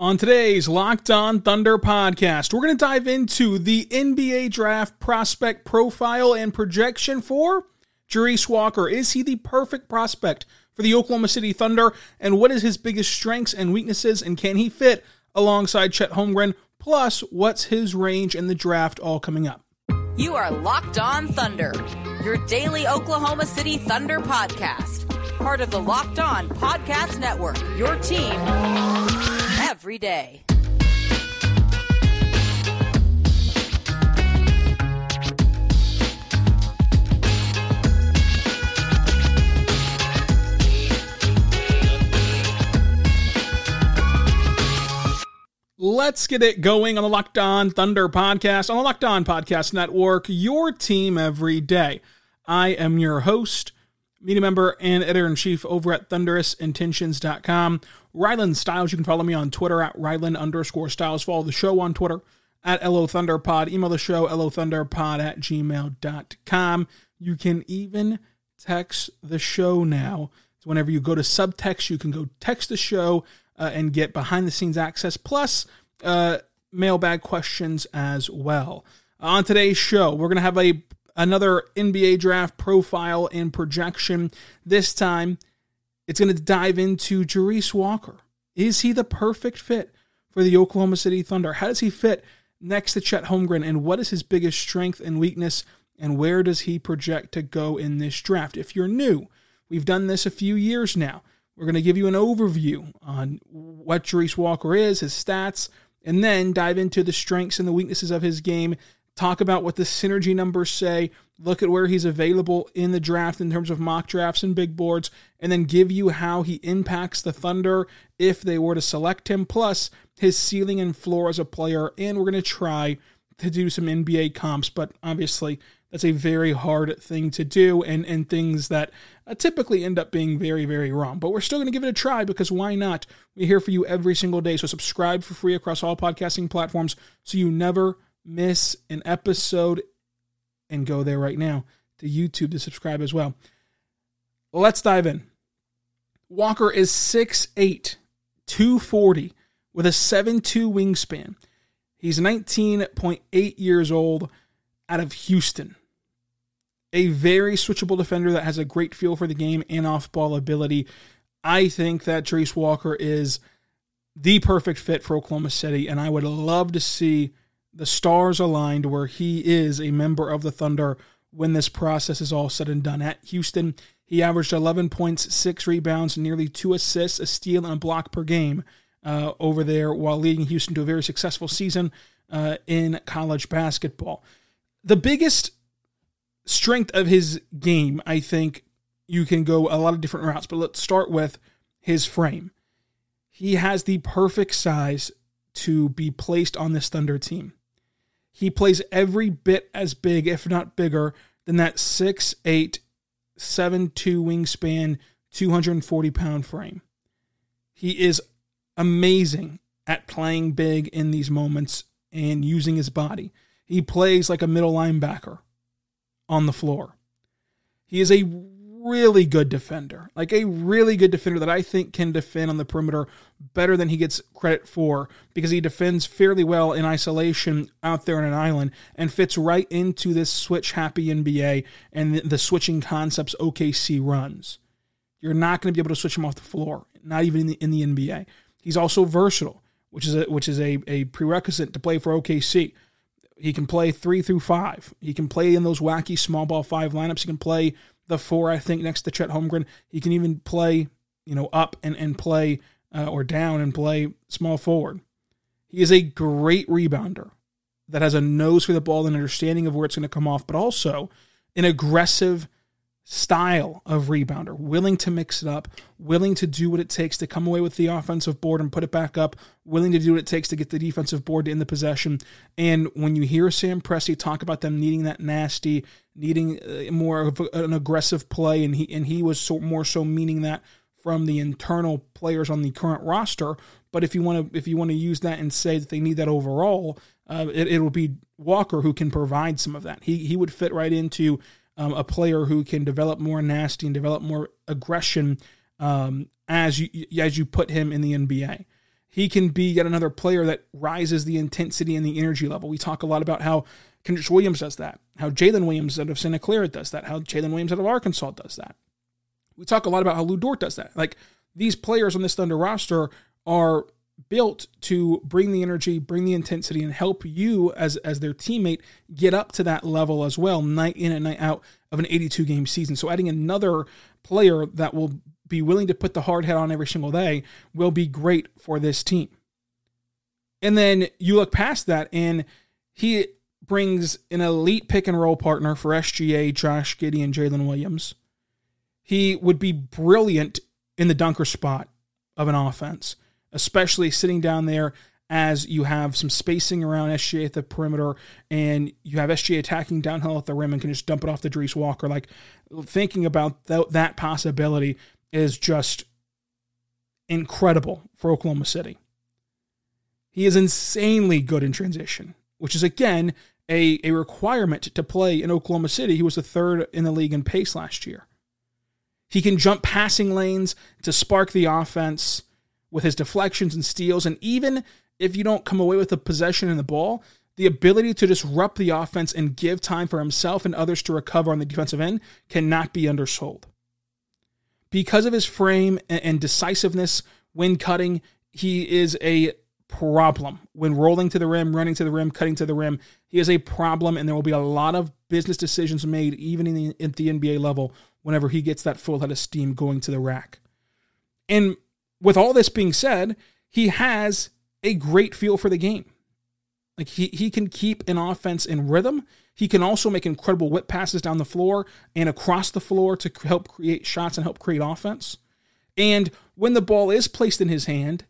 On today's Locked On Thunder podcast, we're going to dive into the NBA draft prospect profile and projection for Jarace Walker. Is he the perfect prospect for the Oklahoma City Thunder? And what is his biggest strengths and weaknesses? And can he fit alongside Chet Holmgren? Plus, what's his range in the draft all coming up? You are Locked On Thunder, your daily Oklahoma City Thunder podcast. Part of the Locked On Podcast Network, your team every day. Let's get it going on the Locked On Thunder podcast on the Locked On Podcast Network, your team every day. I am your host, media member, and editor in chief over at thunderousintentions.com. Ryland Styles, you can follow me on Twitter at Ryland underscore Styles. Follow the show on Twitter at LO Thunderpod. Email the show, LOThunderpod at gmail.com. You can even text the show now. So whenever you go to subtext, you can go text the show uh, and get behind the scenes access, plus uh, mailbag questions as well. On today's show, we're going to have a another NBA draft profile and projection. This time, it's going to dive into Jarace Walker. Is he the perfect fit for the Oklahoma City Thunder? How does he fit next to Chet Holmgren? And what is his biggest strength and weakness? And where does he project to go in this draft? If you're new, we've done this a few years now. We're going to give you an overview on what Jarace Walker is, his stats, and then dive into the strengths and the weaknesses of his game. Talk about what the synergy numbers say. Look at where he's available in the draft in terms of mock drafts and big boards, and then give you how he impacts the Thunder if they were to select him, plus his ceiling and floor as a player. And we're going to try to do some NBA comps, but obviously that's a very hard thing to do and, and things that uh, typically end up being very, very wrong. But we're still going to give it a try because why not? We're here for you every single day. So subscribe for free across all podcasting platforms so you never miss an episode. And go there right now to YouTube to subscribe as well. Let's dive in. Walker is 6'8, 240 with a 7'2 wingspan. He's 19.8 years old out of Houston a very switchable defender that has a great feel for the game and off ball ability. I think that Jarace Walker is the perfect fit for Oklahoma City, and I would love to see the stars aligned where he is a member of the Thunder when this process is all said and done. At Houston, he averaged 11 points, six rebounds, nearly two assists, a steal, and a block per game uh, over there while leading Houston to a very successful season uh, in college basketball. The biggest strength of his game, I think you can go a lot of different routes, but let's start with his frame. He has the perfect size to be placed on this Thunder team. He plays every bit as big, if not bigger, than that 6'8, 7'2 wingspan, 240 pound frame. He is amazing at playing big in these moments and using his body. He plays like a middle linebacker on the floor. He is a really good defender, like a really good defender that I think can defend on the perimeter better than he gets credit for because he defends fairly well in isolation out there on an island and fits right into this switch happy NBA and the switching concepts OKC runs. You're not going to be able to switch him off the floor, not even in the, in the NBA. He's also versatile, which is a, which is a, a prerequisite to play for OKC. He can play three through five. He can play in those wacky small ball five lineups. He can play the four, I think, next to Chet Holmgren. He can even play, you know, up and, and play uh, or down and play small forward. He is a great rebounder that has a nose for the ball and understanding of where it's going to come off, but also an aggressive style of rebounder, willing to mix it up, willing to do what it takes to come away with the offensive board and put it back up, willing to do what it takes to get the defensive board in the possession. And when you hear Sam Presti talk about them needing that nasty, needing uh, more of an aggressive play, and he and he was so more so meaning that from the internal players on the current roster. But if you want to if you want to use that and say that they need that overall, uh, it, it will be Walker who can provide some of that. He he would fit right into um, a player who can develop more nasty and develop more aggression um, as you as you put him in the NBA. he can be yet another player that rises the intensity and the energy level. We talk a lot about how Kenrich Williams does that, how Jalen Williams out of Santa Clara does that, how Jaylin Williams out of Arkansas does that. We talk a lot about how Lu Dort does that. Like these players on this Thunder roster are built to bring the energy, bring the intensity, and help you as as their teammate get up to that level as well, night in and night out of an 82 game season. So adding another player that will be willing to put the hard head on every single day will be great for this team. And then you look past that, and he brings an elite pick and roll partner for SGA, Josh Giddey, and Jalen Williams. He would be brilliant in the dunker spot of an offense, especially sitting down there as you have some spacing around SGA at the perimeter and you have SGA attacking downhill at the rim and can just dump it off to Jarace Walker. Like thinking about th- that possibility is just incredible for Oklahoma City. He is insanely good in transition, which is again a, a requirement to play in Oklahoma City. He was the third in the league in pace last year. He can jump passing lanes to spark the offense with his deflections and steals. And even if you don't come away with the possession and the ball, the ability to disrupt the offense and give time for himself and others to recover on the defensive end cannot be undersold because of his frame and, decisiveness when cutting, he is a problem. When rolling to the rim, running to the rim, cutting to the rim, he is a problem, and there will be a lot of business decisions made, even in the, at the NBA level, whenever he gets that full head of steam going to the rack. And with all this being said, he has a great feel for the game. Like he, he can keep an offense in rhythm. He can also make incredible whip passes down the floor and across the floor to help create shots and help create offense. And when the ball is placed in his hand,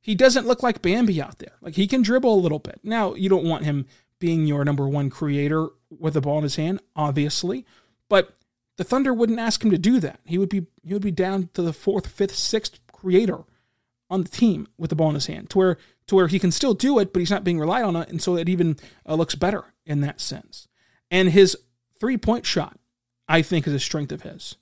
he doesn't look like Bambi out there. Like he can dribble a little bit. Now, you don't want him being your number one creator with the ball in his hand, obviously, but the Thunder wouldn't ask him to do that. He would be he would be down to the fourth, fifth, sixth creator on the team with the ball in his hand, to where to where he can still do it, but he's not being relied on it, and so it even uh, looks better in that sense. And his three point shot, I think, is a strength of his,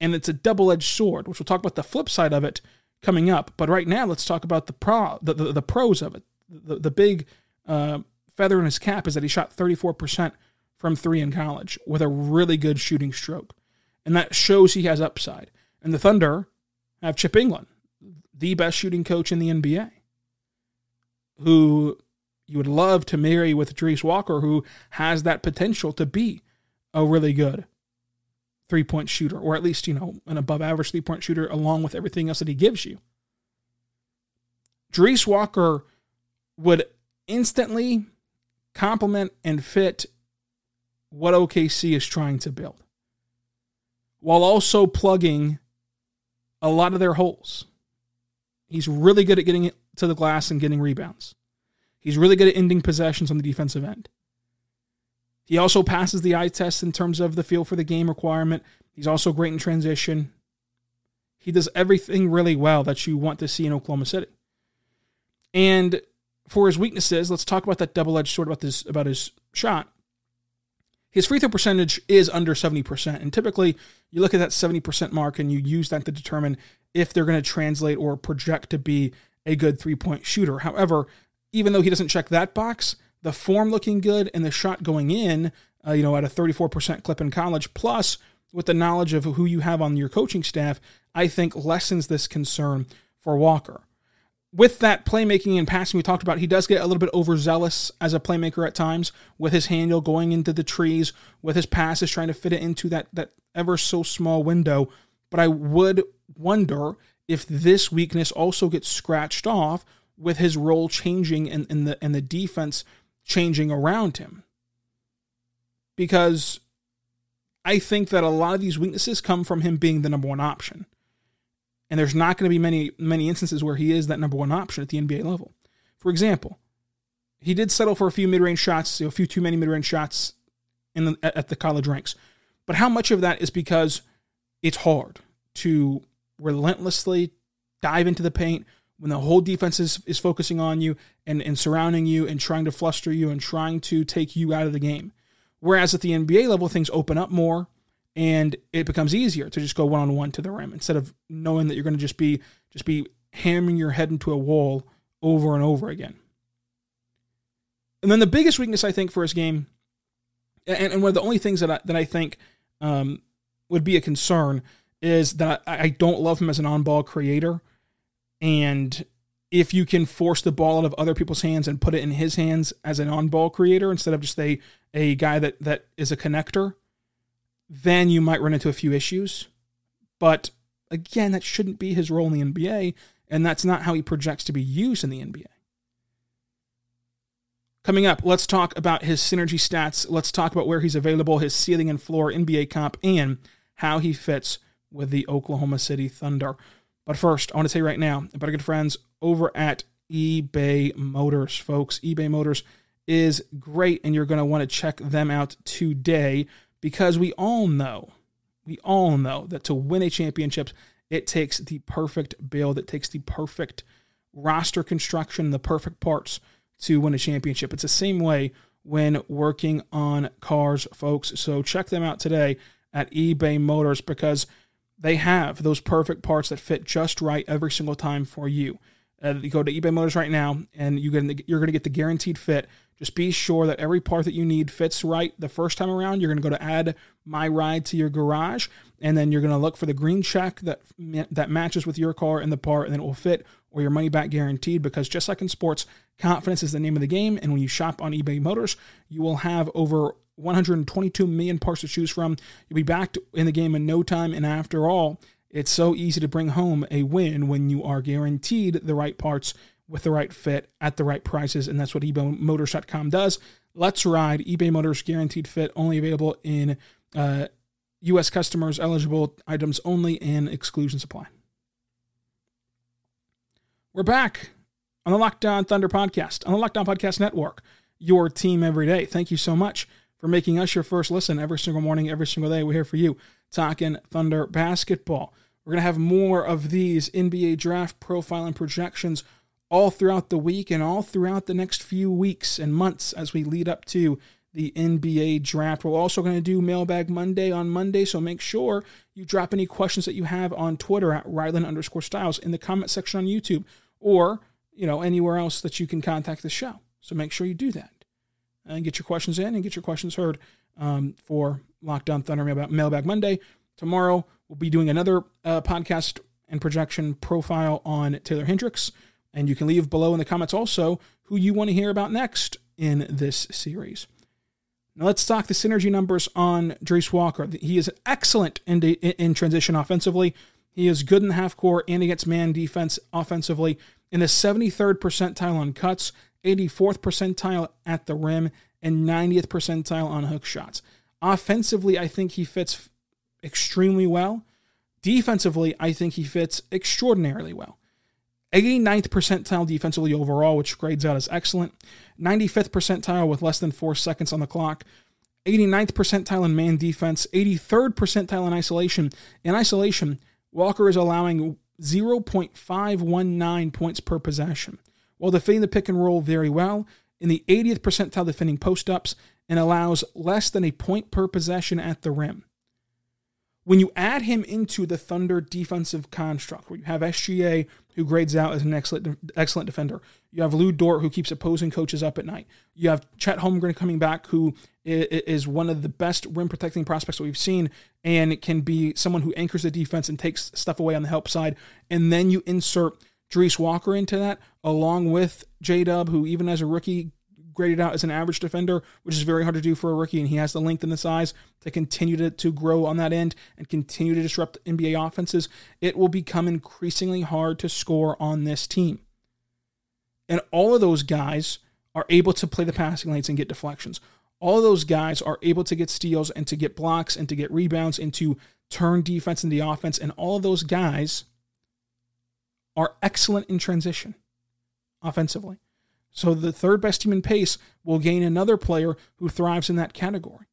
and it's a double edged sword, which we'll talk about the flip side of it coming up. But right now, let's talk about the pro the, the, the pros of it. The the big uh, feather in his cap is that he shot thirty four percent from three in college with a really good shooting stroke, and that shows he has upside. And the Thunder have Chip Engelland, the best shooting coach in the NBA who you would love to marry with Jarace Walker, who has that potential to be a really good three point shooter, or at least, you know, an above average three point shooter, along with everything else that he gives you. Jarace Walker would instantly complement and fit what OKC is trying to build while also plugging a lot of their holes. He's really good at getting to the glass and getting rebounds. He's really good at ending possessions on the defensive end. He also passes the eye test in terms of the feel for the game requirement. He's also great in transition. He does everything really well that you want to see in Oklahoma City. And for his weaknesses, let's talk about that double-edged sword about this about his shot. His free throw percentage is under 70%. And typically you look at that 70% mark and you use that to determine if they're going to translate or project to be a good three point shooter. However, even though he doesn't check that box, the form looking good and the shot going in, uh, you know, at a 34% clip in college, plus with the knowledge of who you have on your coaching staff, I think lessens this concern for Walker. With that playmaking and passing we talked about, he does get a little bit overzealous as a playmaker at times with his handle going into the trees, with his passes trying to fit it into that, that ever so small window. But I would wonder if this weakness also gets scratched off with his role changing and, and the and the defense changing around him. Because I think that a lot of these weaknesses come from him being the number one option. And there's not going to be many many instances where he is that number one option at the NBA level. For example, he did settle for a few mid-range shots, a few too many mid-range shots in the, at the college ranks. But how much of that is because it's hard to relentlessly dive into the paint when the whole defense is, is focusing on you and, and surrounding you and trying to fluster you and trying to take you out of the game. Whereas at the NBA level, things open up more and it becomes easier to just go one on one to the rim instead of knowing that you're going to just be just be hammering your head into a wall over and over again. And then the biggest weakness I think for his game, and, and one of the only things that I, that I think um, would be a concern is that I, I don't love him as an on-ball creator, and if you can force the ball out of other people's hands and put it in his hands as an on-ball creator instead of just a a guy that that is a connector, then you might run into a few issues. But again, that shouldn't be his role in the NBA, and that's not how he projects to be used in the NBA. Coming up, let's talk about his synergy stats. Let's talk about where he's available, his ceiling and floor NBA comp, and how he fits with the Oklahoma City Thunder. But first, I want to you right now about our good friends over at eBay Motors, folks. eBay Motors is great, and you're going to want to check them out today because we all know, we all know that to win a championship, it takes the perfect build, it takes the perfect roster construction, the perfect parts to win a championship. It's the same way when working on cars, folks. So check them out today at eBay Motors because they have those perfect parts that fit just right every single time for you. Uh, you go to eBay Motors right now, and you get, you're going to get the guaranteed fit. Just be sure that every part that you need fits right the first time around. You're going to go to add my ride to your garage, and then you're going to look for the green check that that matches with your car and the part, and then it will fit or your money back guaranteed. Because just like in sports, confidence is the name of the game, and when you shop on eBay Motors, you will have over 122 million parts to choose from. You'll be back in the game in no time, and after all it's so easy to bring home a win when you are guaranteed the right parts with the right fit at the right prices, and that's what ebaymotors.com does. Let's ride eBay Motors guaranteed fit, only available in uh, U.S. customers, eligible items only, and exclusion supply. We're back on the Locked On Thunder podcast, on the Locked On Podcast Network, your team every day. Thank you so much for making us your first listen every single morning, every single day. We're here for you talking Thunder basketball. We're going to have more of these NBA draft profile and projections all throughout the week and all throughout the next few weeks and months as we lead up to the NBA draft. We're also going to do Mailbag Monday on Monday, so make sure you drop any questions that you have on Twitter at Ryland underscore Styles in the comment section on YouTube or, you know, anywhere else that you can contact the show. So make sure you do that and get your questions in and get your questions heard um, for Locked On Thunder Mailbag Monday. Tomorrow, we'll be doing another uh, podcast and projection profile on Taylor Hendricks. And you can leave below in the comments also who you want to hear about next in this series. Now let's talk the synergy numbers on Jarace Walker. He is excellent in, de- in transition offensively. He is good in the half court and against man defense offensively. In the 73rd percentile on cuts, 84th percentile at the rim, and 90th percentile on hook shots. Offensively, I think he fits extremely well. Defensively, I think he fits extraordinarily well. 89th percentile defensively overall, which grades out as excellent. 95th percentile with less than four seconds on the clock. 89th percentile in man defense. 83rd percentile in isolation. In isolation, Walker is allowing 0.519 points per possession. While defending the pick and roll very well, in the 80th percentile defending post ups and allows less than a point per possession at the rim. When you add him into the Thunder defensive construct, where you have SGA, who grades out as an excellent, excellent defender, you have Lu Dort, who keeps opposing coaches up at night, you have Chet Holmgren coming back, who is one of the best rim protecting prospects that we've seen, and can be someone who anchors the defense and takes stuff away on the help side, and then you insert Jarace Walker into that, along with J Dub, who even as a rookie graded out as an average defender, which is very hard to do for a rookie, and he has the length and the size to continue to, to grow on that end and continue to disrupt NBA offenses, it will become increasingly hard to score on this team. And all of those guys are able to play the passing lanes and get deflections. All of those guys are able to get steals and to get blocks and to get rebounds and to turn defense into offense. And all of those guys are excellent in transition offensively. So the third best team in pace will gain another player who thrives in that category.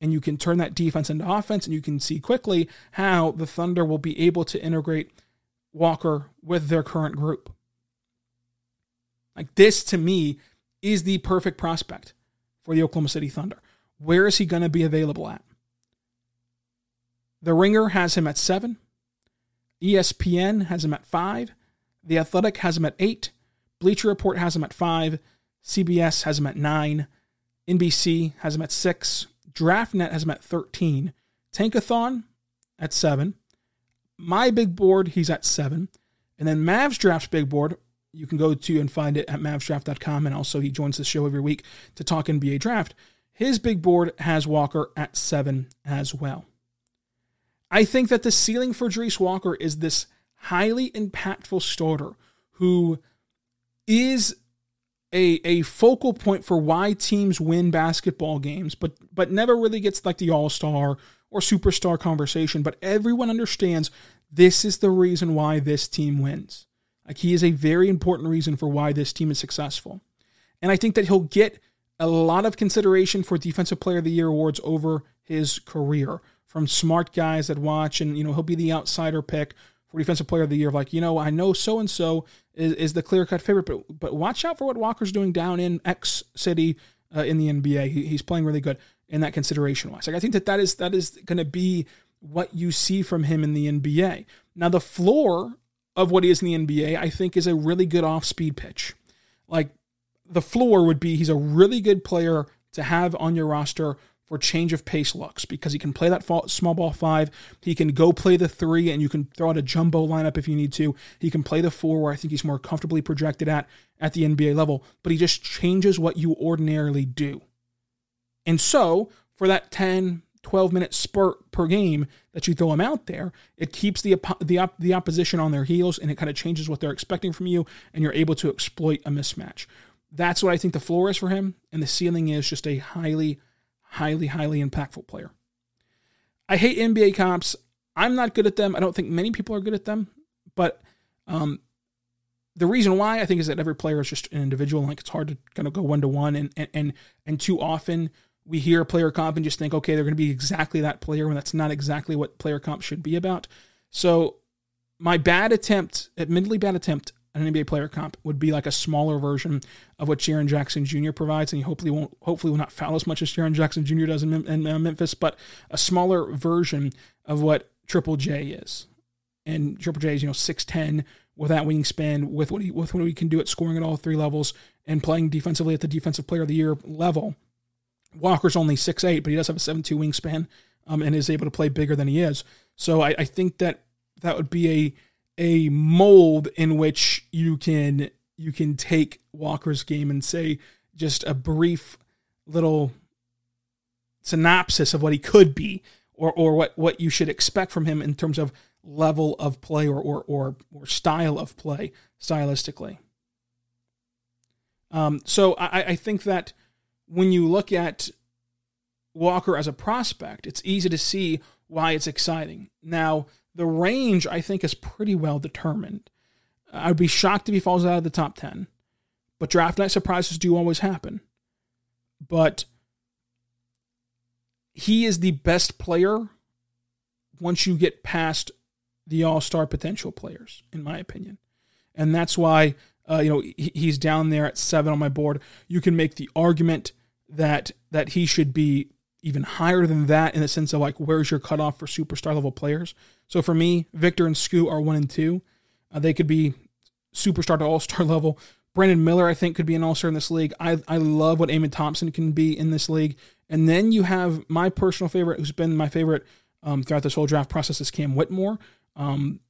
And you can turn that defense into offense, and you can see quickly how the Thunder will be able to integrate Walker with their current group. Like this to me is the perfect prospect for the Oklahoma City Thunder. Where is he going to be available at? The Ringer has him at seven. ESPN has him at five. The Athletic has him at eight. Bleacher Report has him at five. CBS has him at nine. NBC has him at six. DraftNet has him at 13. Tankathon at seven. My big board, he's at seven. And then Mavs Draft's big board, you can go to and find it at mavsdraft.com. And also, he joins the show every week to talk NBA draft. His big board has Walker at seven as well. I think that the ceiling for Jarace Walker is this highly impactful starter who is a, a focal point for why teams win basketball games, but but never really gets like the all star or superstar conversation. But everyone understands this is the reason why this team wins. Like he is a very important reason for why this team is successful. And I think that he'll get a lot of consideration for Defensive Player of the Year awards over his career from smart guys that watch, and you know he'll be the outsider pick for Defensive Player of the Year. Like you know, I know so and so is the clear cut favorite, but but watch out for what Walker's doing down in X City uh, in the NBA. He, he's playing really good in that consideration wise. Like I think that that is that is going to be what you see from him in the NBA. Now the floor of what he is in the NBA, I think, is a really good off speed pitch. Like the floor would be he's a really good player to have on your roster for change of pace looks because he can play that small ball five. He can go play the three, and you can throw out a jumbo lineup if you need to. He can play the four, where I think he's more comfortably projected at at the NBA level, but he just changes what you ordinarily do. And so, for that 10, 12 minute spurt per game that you throw him out there, it keeps the the the opposition on their heels and it kind of changes what they're expecting from you and you're able to exploit a mismatch. That's what I think the floor is for him and the ceiling is just a highly highly highly impactful player. I hate NBA comps. I'm not good at them. I don't think many people are good at them, but um, the reason why I think is that every player is just an individual. Like it's hard to kind of go one to one, and and and too often we hear player comp and just think, okay, they're going to be exactly that player when that's not exactly what player comp should be about. So my bad attempt, admittedly bad attempt at an NBA player comp would be like a smaller version of what Jaren Jackson Jr. provides, and he hopefully won't, hopefully will not foul as much as Jaren Jackson Jr. does in, in uh, Memphis, but a smaller version of what Triple J is. And Triple J is you know six ten with that wingspan, with what he with what he can do at scoring at all three levels and playing defensively at the defensive player of the year level Walker's only six eight, but he does have a seven two wingspan um, and is able to play bigger than he is. So I, I think that that would be a a mold in which you can you can take Walker's game and say just a brief little synopsis of what he could be or or what what you should expect from him in terms of level of play or or or, or style of play stylistically. Um, so I, I think that when you look at Walker as a prospect, it's easy to see why it's exciting. Now, the range I think is pretty well determined. I'd be shocked if he falls out of the top 10, but draft night surprises do always happen. But he is the best player once you get past the all star potential players, in my opinion. And that's why, uh, you know, he's down there at seven on my board. You can make the argument that that he should be even higher than that in the sense of like where's your cutoff for superstar level players. So for me, Victor and Scoot are one and two. Uh, they could be superstar to all star level. Brandon Miller, I think, could be an all star in this league. I, I love what Amen Thompson can be in this league. And then you have my personal favorite, who's been my favorite um, throughout this whole draft process, is Cam Whitmore. Um,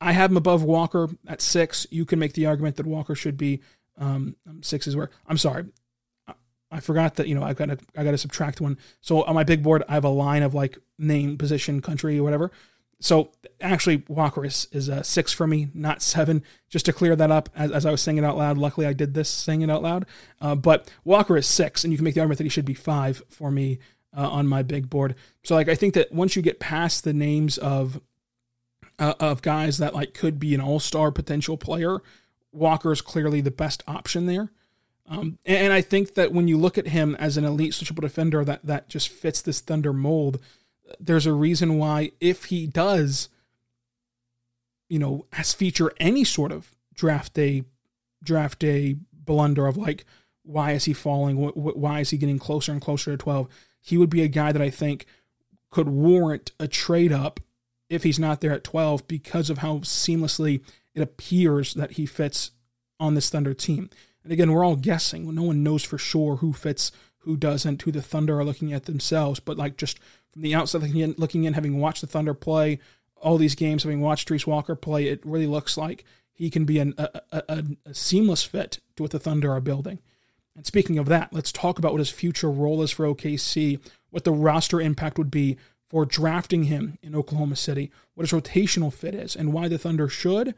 I have him above Walker at six. You can make the argument that Walker should be um, six is where I'm sorry. I forgot that you know I've got to I got to subtract one. So on my big board, I have a line of like name, position, country, whatever. So actually, Walker is is a six for me, not seven. Just to clear that up, as, as I was saying it out loud. Luckily, I did this saying it out loud. Uh, but Walker is six, and you can make the argument that he should be five for me uh, on my big board. So like I think that once you get past the names of uh, of guys that like could be an all star potential player, Walker is clearly the best option there. Um, and I think that when you look at him as an elite switchable defender that, that just fits this Thunder mold, there's a reason why if he does, you know, feature any sort of draft day, draft day blunder of like, why is he falling? Why is he getting closer and closer to 12? He would be a guy that I think could warrant a trade up if he's not there at 12 because of how seamlessly it appears that he fits on this Thunder team. And again, we're all guessing. No one knows for sure who fits, who doesn't, who the Thunder are looking at themselves. But like just from the outside looking in, looking in having watched the Thunder play all these games, having watched Jarace Walker play, it really looks like he can be an, a, a, a seamless fit to what the Thunder are building. And speaking of that, let's talk about what his future role is for OKC, what the roster impact would be for drafting him in Oklahoma City, what his rotational fit is, and why the Thunder should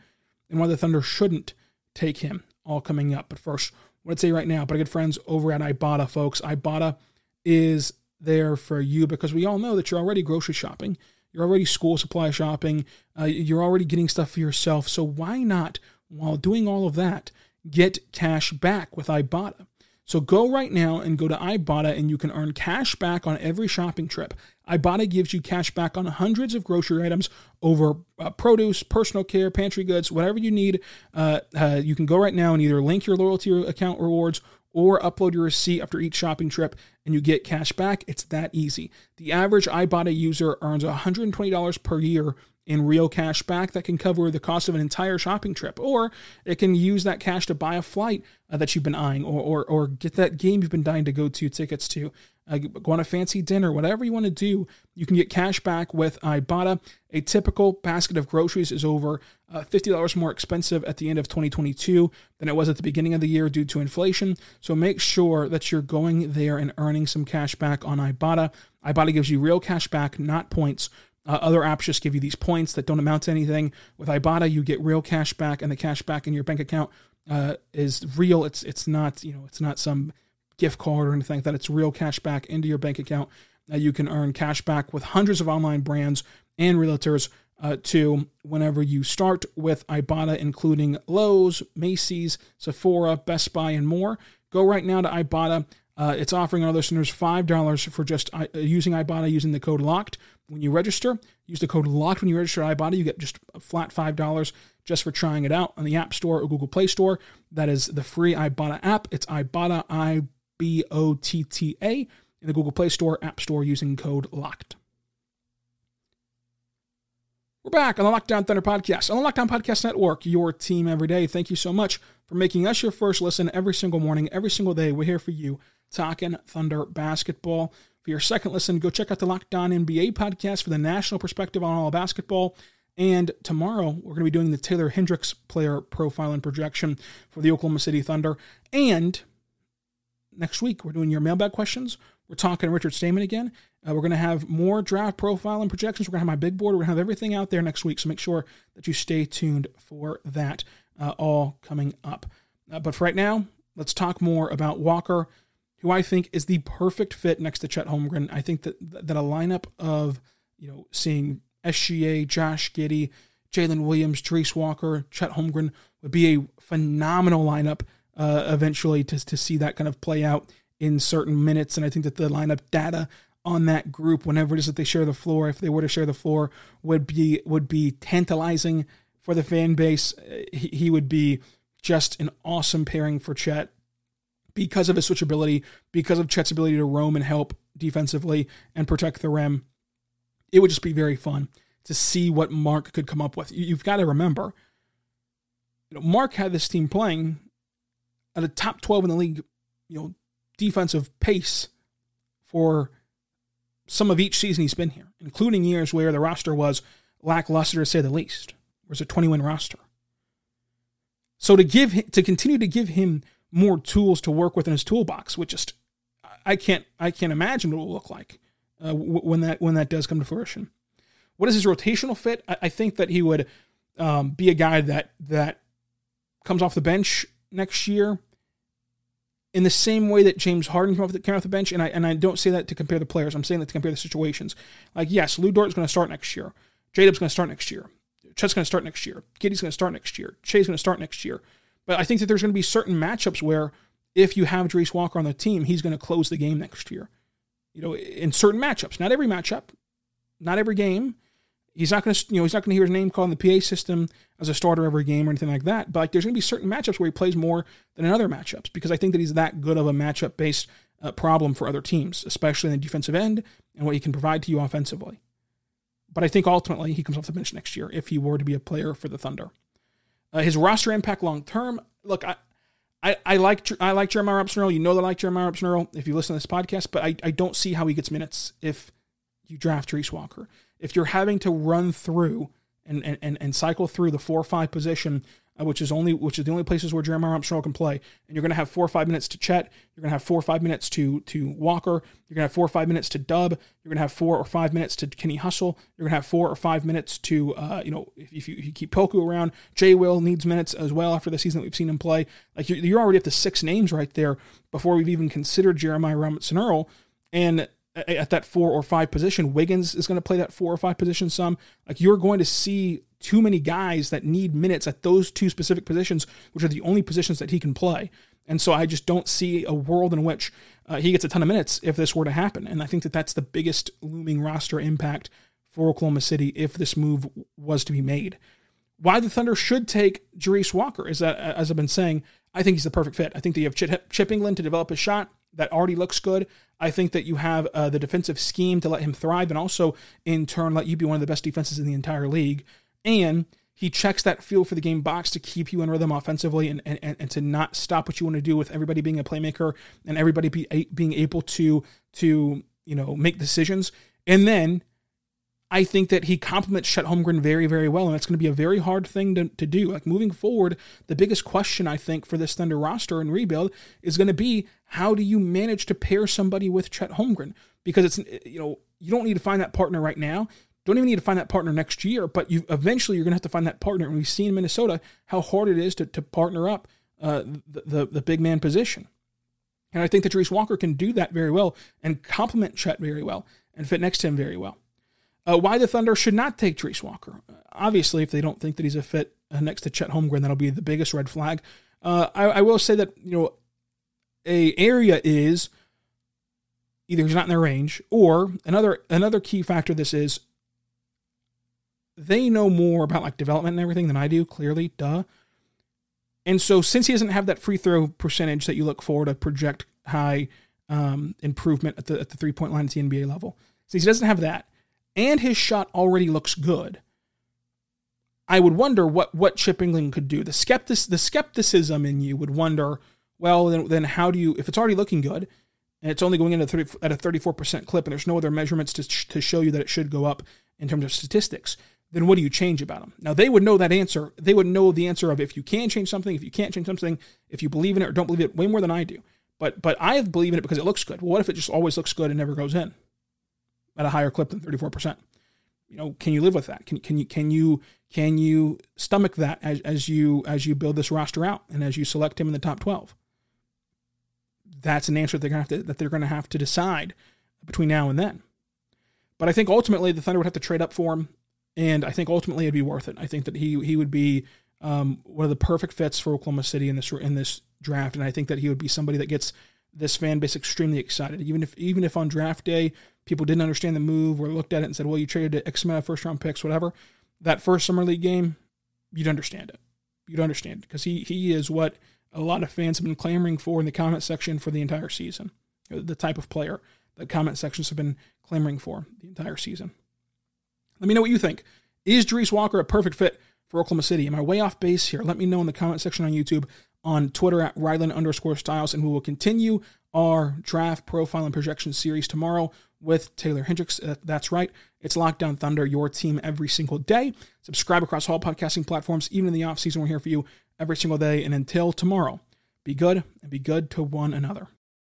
and why the Thunder shouldn't take him, all coming up. But first, what I'd say right now, but our good friends over at Ibotta, folks. Ibotta is there for you because we all know that you're already grocery shopping, you're already school supply shopping, uh, you're already getting stuff for yourself. So why not, while doing all of that, get cash back with Ibotta? So go right now and go to Ibotta and you can earn cash back on every shopping trip. Ibotta gives you cash back on hundreds of grocery items over uh, produce, personal care, pantry goods, whatever you need. Uh, uh, you can go right now and either link your loyalty account rewards or upload your receipt after each shopping trip and you get cash back. It's that easy. The average Ibotta user earns $120 per year in real cash back that can cover the cost of an entire shopping trip, or it can use that cash to buy a flight uh, that you've been eyeing, or, or, or get that game you've been dying to go to tickets to, uh, go on a fancy dinner, whatever you want to do. You can get cash back with Ibotta. A typical basket of groceries is over uh, $50 more expensive at the end of 2022 than it was at the beginning of the year due to inflation. So make sure that you're going there and earning some cash back on Ibotta. Ibotta gives you real cash back, not points. Uh, other apps just give you these points that don't amount to anything. With Ibotta, you get real cash back, and the cash back in your bank account uh, is real. It's it's not you know it's not some gift card or anything like that. It's real cash back into your bank account. Uh, you can earn cash back with hundreds of online brands and realtors uh, to whenever you start with Ibotta, including Lowe's, Macy's, Sephora, Best Buy, and more. Go right now to Ibotta. Uh, it's offering our listeners $5 for just uh, using Ibotta using the code LOCKED when you register. Use the code LOCKED when you register at Ibotta. You get just a flat $5 just for trying it out on the App Store or Google Play Store. That is the free Ibotta app. It's Ibotta, I B O T T A, in the Google Play Store, App Store using code LOCKED. We're back on the Locked On Thunder podcast, on the Locked On Podcast Network, your team every day. Thank you so much for making us your first listen every single morning, every single day. We're here for you talking Thunder basketball. For your second listen, go check out the Locked On NBA podcast for the national perspective on all basketball. And tomorrow, we're going to be doing the Taylor Hendricks player profile and projection for the Oklahoma City Thunder. And next week, we're doing your mailbag questions. We're talking Richard Stayman again. Uh, we're going to have more draft profile and projections. We're going to have my big board. We're going to have everything out there next week. So make sure that you stay tuned for that, uh, all coming up. Uh, but for right now, let's talk more about Walker who I think is the perfect fit next to Chet Holmgren. I think that that a lineup of you know seeing SGA, Josh Giddey, Jalen Williams, Jarace Walker, Chet Holmgren would be a phenomenal lineup uh, eventually to to see that kind of play out in certain minutes. And I think that the lineup data on that group, whenever it is that they share the floor, if they were to share the floor, would be would be tantalizing for the fan base. He, he would be just an awesome pairing for Chet because of his switchability, because of Chet's ability to roam and help defensively and protect the rim. It would just be very fun to see what Mark could come up with. You've got to remember, you know, Mark had this team playing at a top 12 in the league, you know, defensive pace for some of each season he's been here, including years where the roster was lackluster to say the least. It was a 20 win roster. So to give to continue to give him more tools to work with in his toolbox, which just I can't I can't imagine what it will look like uh, when that when that does come to fruition. What is his rotational fit? I, I think that he would um, be a guy that that comes off the bench next year in the same way that James Harden came off the, came off the bench. And I and I don't say that to compare the players. I'm saying that to compare the situations. Like yes, Dort is going to start next year. J-Dub's going to start next year. Chet's going to start next year. Giddey's going to start next year. Shai's going to start next year. But I think that there's going to be certain matchups where if you have Jarace Walker on the team, he's going to close the game next year. You know, in certain matchups, not every matchup, not every game. He's not going to, you know, he's not going to hear his name called in the PA system as a starter every game or anything like that. But like, there's going to be certain matchups where he plays more than in other matchups because I think that he's that good of a matchup based uh, problem for other teams, especially in the defensive end and what he can provide to you offensively. But I think ultimately he comes off the bench next year if he were to be a player for the Thunder. Uh, his roster impact long term. Look, I, I, I like I like Jeremiah Robinson Earl. You know that I like Jeremiah Robinson Earl if you listen to this podcast, but I, I don't see how he gets minutes if you draft Jarace Walker. If you're having to run through and, and, and cycle through the four or five position which is only which is the only places where Jeremiah Armstrong can play. And you're going to have four or five minutes to Chet. You're going to have four or five minutes to to Walker. You're going to have four or five minutes to Dub. You're going to have four or five minutes to Kenny Hustle. You're going to have four or five minutes to uh, you know if, if, you, if, you, keep Poku around, Jay Will needs minutes as well after the season that we've seen him play. Like you're, you're already up to six names right there before we've even considered Jeremiah Robinson Earl. And at that four or five position, Wiggins is going to play that four or five position some. Like you're going to see too many guys that need minutes at those two specific positions, which are the only positions that he can play. And so I just don't see a world in which uh, he gets a ton of minutes if this were to happen. And I think that that's the biggest looming roster impact for Oklahoma City if this move was to be made. Why the Thunder should take Jarace Walker is that, as I've been saying, I think he's the perfect fit. I think that you have Chip, Chip Engelland to develop a shot that already looks good. I think that you have uh, the defensive scheme to let him thrive and also, in turn, let you be one of the best defenses in the entire league and he checks that feel for the game box to keep you in rhythm offensively and, and, and to not stop what you want to do with everybody being a playmaker and everybody be, being able to to you know make decisions. And then I think that he complements Chet Holmgren very, very well, and that's going to be a very hard thing to, to do. Like moving forward, the biggest question I think for this Thunder roster and rebuild is going to be how do you manage to pair somebody with Chet Holmgren? Because it's you know you don't need to find that partner right now. Don't even need to find that partner next year, but you eventually you're going to have to find that partner. And we've seen in Minnesota how hard it is to, to partner up uh, the, the, the big man position. And I think that Jarace Walker can do that very well and complement Chet very well and fit next to him very well. Uh, why the Thunder should not take Jarace Walker? Obviously, if they don't think that he's a fit uh, next to Chet Holmgren, that'll be the biggest red flag. Uh, I, I, will say that you know a area is either he's not in their range, or another another key factor. This is they know more about like development and everything than I do, clearly, duh. And so since he doesn't have that free throw percentage that you look for to project high um, improvement at the at the three point line at the NBA level, since he doesn't have that, and his shot already looks good, I would wonder what what Chip Engelland could do. The skeptic the skepticism in you would wonder, well, then, then how do you if it's already looking good and it's only going into 30, at a 34% clip and there's no other measurements to, to show you that it should go up in terms of statistics then what do you change about them? Now they would know that answer. They would know the answer of if you can change something, if you can't change something, if you believe in it or don't believe it, way more than I do. But but I believe in it because it looks good. Well, what if it just always looks good and never goes in at a higher clip than 34%? You know, can you live with that? Can, can you can you can you stomach that as, as you as you build this roster out and as you select him in the top 12? That's an answer that they're gonna have to, that they're to have to decide between now and then. But I think ultimately the Thunder would have to trade up for him and I think ultimately it'd be worth it. I think that he he would be um, one of the perfect fits for Oklahoma City in this in this draft, and I think that he would be somebody that gets this fan base extremely excited. Even if even if on draft day people didn't understand the move or looked at it and said, "Well, you traded X amount of first round picks, whatever," that first summer league game, you'd understand it. You'd understand because he he is what a lot of fans have been clamoring for in the comment section for the entire season. The type of player that comment sections have been clamoring for the entire season. Let me know what you think. Is Jarace Walker a perfect fit for Oklahoma City? Am I way off base here? Let me know in the comment section on YouTube, on Twitter at Ryland underscore Styles, and we will continue our draft profile and projection series tomorrow with Taylor Hendricks. Uh, that's right. It's Locked On Thunder, your team every single day. Subscribe across all podcasting platforms. Even in the off season, we're here for you every single day. And until tomorrow, be good and be good to one another.